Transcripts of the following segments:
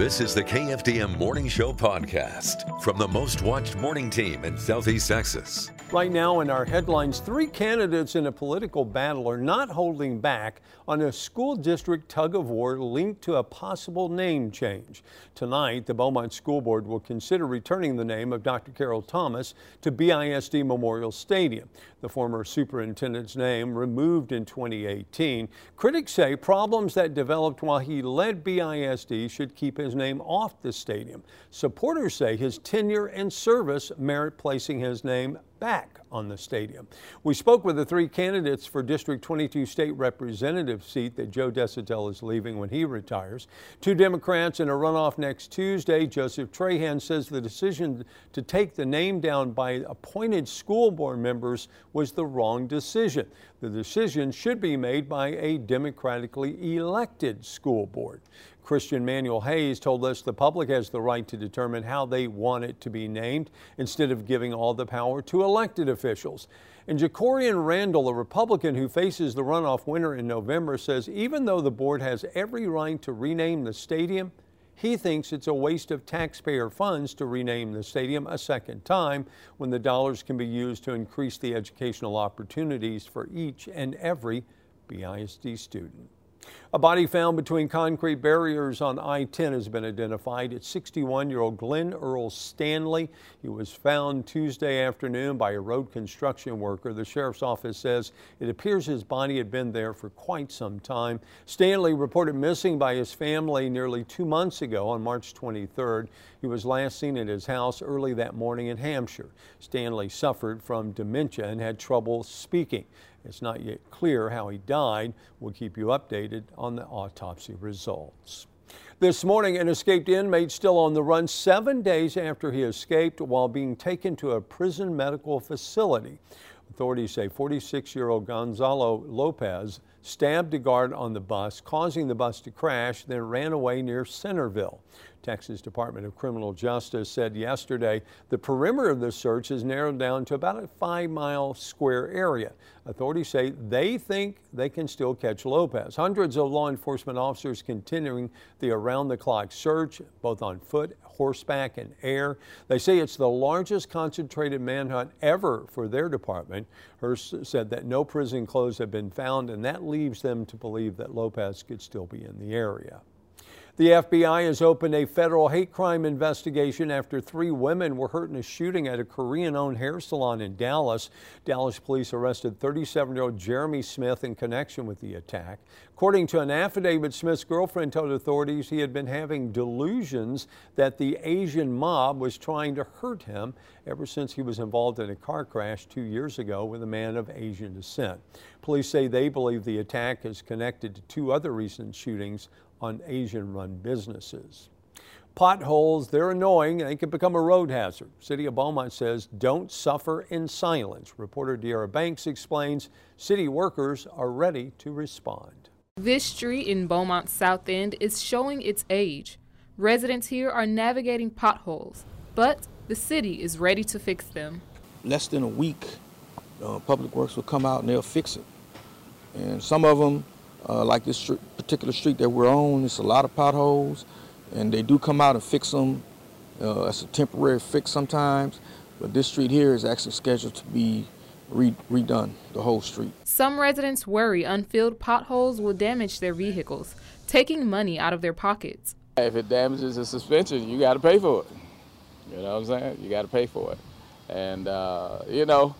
This is the KFDM Morning Show podcast from the most watched morning team in Southeast Texas. Right now, in our headlines, three candidates in a political battle are not holding back on a school district tug of war linked to a possible name change. Tonight, the Beaumont School Board will consider returning the name of Dr. Carrol Thomas to BISD Memorial Stadium. The former superintendent's name removed in 2018. Critics say problems that developed while he led BISD should keep his name off the stadium. Supporters say his tenure and service merit placing his name back on the stadium. We spoke with the three candidates for District 22 state representative seat that Joe Deshotel is leaving when he retires. Two Democrats in a runoff next Tuesday. Joseph Trahan says the decision to take the name down by appointed school board members was the wrong decision. The decision should be made by a democratically elected school board. Christian Manuel Hayes told us the public has the right to determine how they want it to be named instead of giving all the power to elected officials. And Jacorian Randall, a Republican who faces the runoff winner in November, says even though the board has every right to rename the stadium, he thinks it's a waste of taxpayer funds to rename the stadium a second time when the dollars can be used to increase the educational opportunities for each and every BISD student. A body found between concrete barriers on I-10 has been identified. It's 61-year-old Glenn Earl Stanley. He was found Tuesday afternoon by a road construction worker. The sheriff's office says it appears his body had been there for quite some time. Stanley reported missing by his family nearly two months ago on March 23rd. He was last seen at his house early that morning in Hamshire. Stanley suffered from dementia and had trouble speaking. It's not yet clear how he died. We'll keep you updated on the autopsy results. This morning, an escaped inmate still on the run seven days after he escaped while being taken to a prison medical facility. Authorities say 46 year old Gonzalo Lopez stabbed a guard on the bus, causing the bus to crash, then ran away near Centerville. Texas Department of Criminal Justice said yesterday the perimeter of the search is narrowed down to about a five mile square area. Authorities say they think they can still catch Lopez. Hundreds of law enforcement officers continuing the around the clock search, both on foot, horseback, and air. They say it's the largest concentrated manhunt ever for their department. Hurst said that no prison clothes have been found, and that leaves them to believe that Lopez could still be in the area. The FBI has opened a federal hate crime investigation after three women were hurt in a shooting at a Korean owned hair salon in Dallas. Dallas police arrested 37 year old Jeremy Smith in connection with the attack. According to an affidavit, Smith's girlfriend told authorities he had been having delusions that the Asian mob was trying to hurt him ever since he was involved in a car crash two years ago with a man of Asian descent. Police say they believe the attack is connected to two other recent shootings on Asian run businesses. Potholes, they're annoying. They can become a road hazard. City of Beaumont says don't suffer in silence. Reporter De'Ara Banks explains city workers are ready to respond. This street in Beaumont's South End is showing its age. Residents here are navigating potholes, but the city is ready to fix them. Less than a week, uh, Public Works will come out and they'll fix it. And some of them uh, like this particular street that we're on, it's a lot of potholes, and they do come out and fix them. Uh, it's a temporary fix sometimes, but this street here is actually scheduled to be re redone, the whole street. Some residents worry unfilled potholes will damage their vehicles, taking money out of their pockets. If it damages the suspension, you got to pay for it. You know what I'm saying? You got to pay for it. And, uh, you know,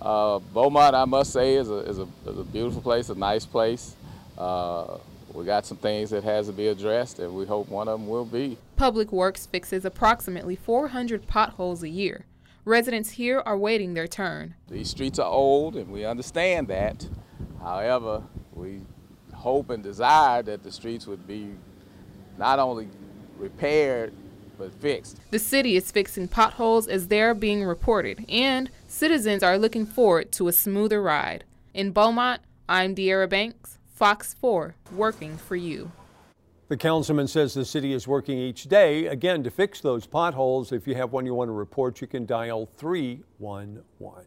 uh, Beaumont, I must say, is a, is, a, is a beautiful place, a nice place. Uh, we got some things that has to be addressed, and we hope one of them will be. Public Works fixes approximately 400 potholes a year. Residents here are waiting their turn. These streets are old, and we understand that. However, we hope and desire that the streets would be not only repaired, but fixed. The city is fixing potholes as they're being reported, and citizens are looking forward to a smoother ride. In Beaumont, I'm De'Ara Banks. Fox 4, working for you. The councilman says the city is working each day, again, to fix those potholes. If you have one you want to report, you can dial 311.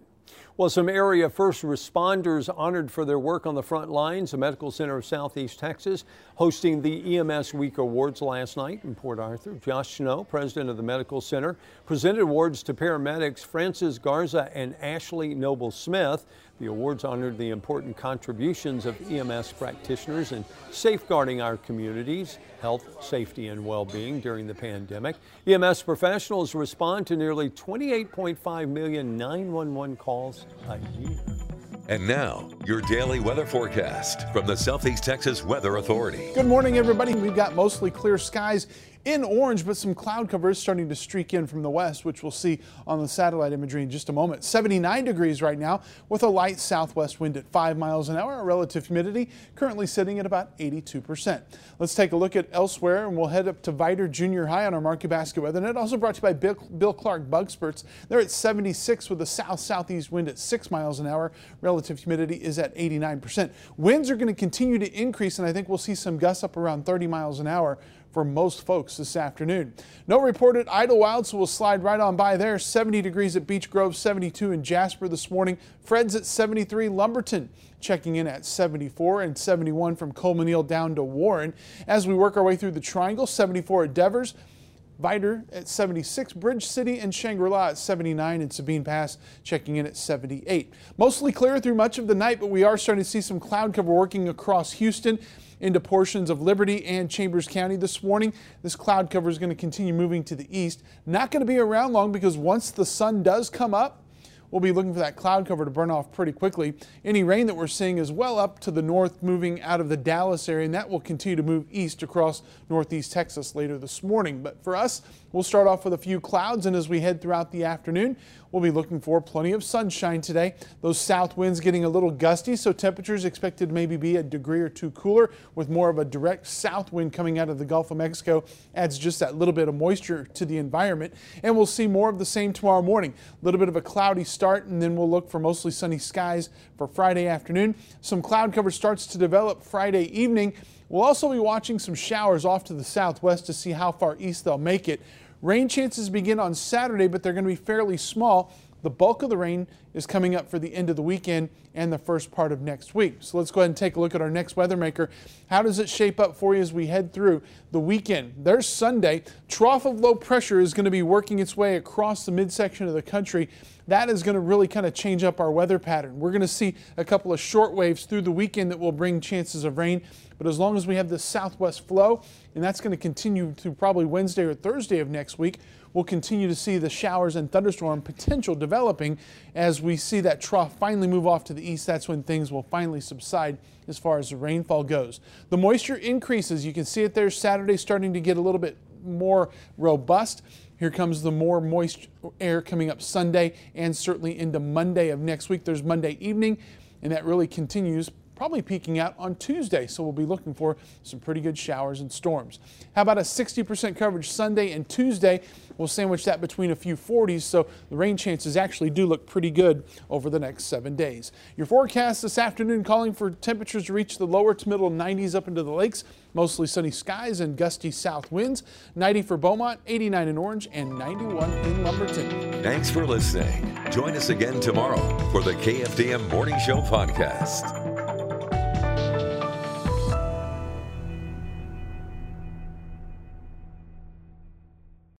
Well, some area first responders honored for their work on the front lines. The Medical Center of Southeast Texas hosting the EMS Week Awards last night in Port Arthur. Josh Snow, president of the Medical Center, presented awards to paramedics Francis Garza and Ashley Noble Smith. The awards honored the important contributions of EMS practitioners in safeguarding our communities, health, safety, and well being during the pandemic. EMS professionals respond to nearly 28.5 million 911 calls a year. And now, your daily weather forecast from the Southeast Texas Weather Authority. Good morning, everybody. We've got mostly clear skies in orange, but some cloud cover is starting to streak in from the west, which we'll see on the satellite imagery in just a moment. 79 degrees right now with a light southwest wind at 5 miles an hour. Our relative humidity currently sitting at about 82%. Let's take a look at elsewhere, and we'll head up to Vidor Junior High on our Market Basket Weather Net. Also brought to you by Bill, Bill Clark Bug Spurts. They're at 76 with a south-southeast wind at 6 miles an hour. Relative humidity is at 89%. Winds are going to continue to increase, and I think we'll see some gusts up around 30 miles an hour for most folks this afternoon. No reported Idlewild, so we'll slide right on by there. 70 degrees at Beech Grove, 72 in Jasper this morning. Fred's at 73. Lumberton checking in at 74 and 71 from Coleman down to Warren. As we work our way through the triangle, 74 at Devers. Vidor at 76, Bridge City and Shangri-La at 79, and Sabine Pass checking in at 78. Mostly clear through much of the night, but we are starting to see some cloud cover working across Houston into portions of Liberty and Chambers County this morning. This cloud cover is going to continue moving to the east. Not going to be around long because once the sun does come up, we'll be looking for that cloud cover to burn off pretty quickly. Any rain that we're seeing is well up to the north, moving out of the Dallas area, and that will continue to move east across northeast Texas later this morning. But for us, we'll start off with a few clouds, and as we head throughout the afternoon, we'll be looking for plenty of sunshine today. Those south winds getting a little gusty, so temperatures expected to maybe be a degree or two cooler with more of a direct south wind coming out of the Gulf of Mexico adds just that little bit of moisture to the environment. And we'll see more of the same tomorrow morning. A little bit of a cloudy start, and then we'll look for mostly sunny skies for Friday afternoon. Some cloud cover starts to develop Friday evening. We'll also be watching some showers off to the southwest to see how far east they'll make it. Rain chances begin on Saturday, but they're going to be fairly small. The bulk of the rain is coming up for the end of the weekend and the first part of next week. So let's go ahead and take a look at our next weather maker. How does it shape up for you as we head through the weekend? There's Sunday. Trough of low pressure is going to be working its way across the midsection of the country. That is going to really kind of change up our weather pattern. We're going to see a couple of short waves through the weekend that will bring chances of rain. But as long as we have this southwest flow, and that's going to continue through probably Wednesday or Thursday of next week, we'll continue to see the showers and thunderstorm potential developing as we see that trough finally move off to the east. That's when things will finally subside as far as the rainfall goes. The moisture increases. You can see it there Saturday starting to get a little bit more robust. Here comes the more moist air coming up Sunday and certainly into Monday of next week. There's Monday evening, and that really continues probably peaking out on Tuesday. So we'll be looking for some pretty good showers and storms. How about a 60% coverage Sunday and Tuesday? We'll sandwich that between a few 40s, so the rain chances actually do look pretty good over the next seven days. Your forecast this afternoon calling for temperatures to reach the lower to middle 90s up into the lakes. Mostly sunny skies and gusty south winds. 90 for Beaumont, 89 in Orange, and 91 in Lumberton. Thanks for listening. Join us again tomorrow for the KFDM Morning Show podcast.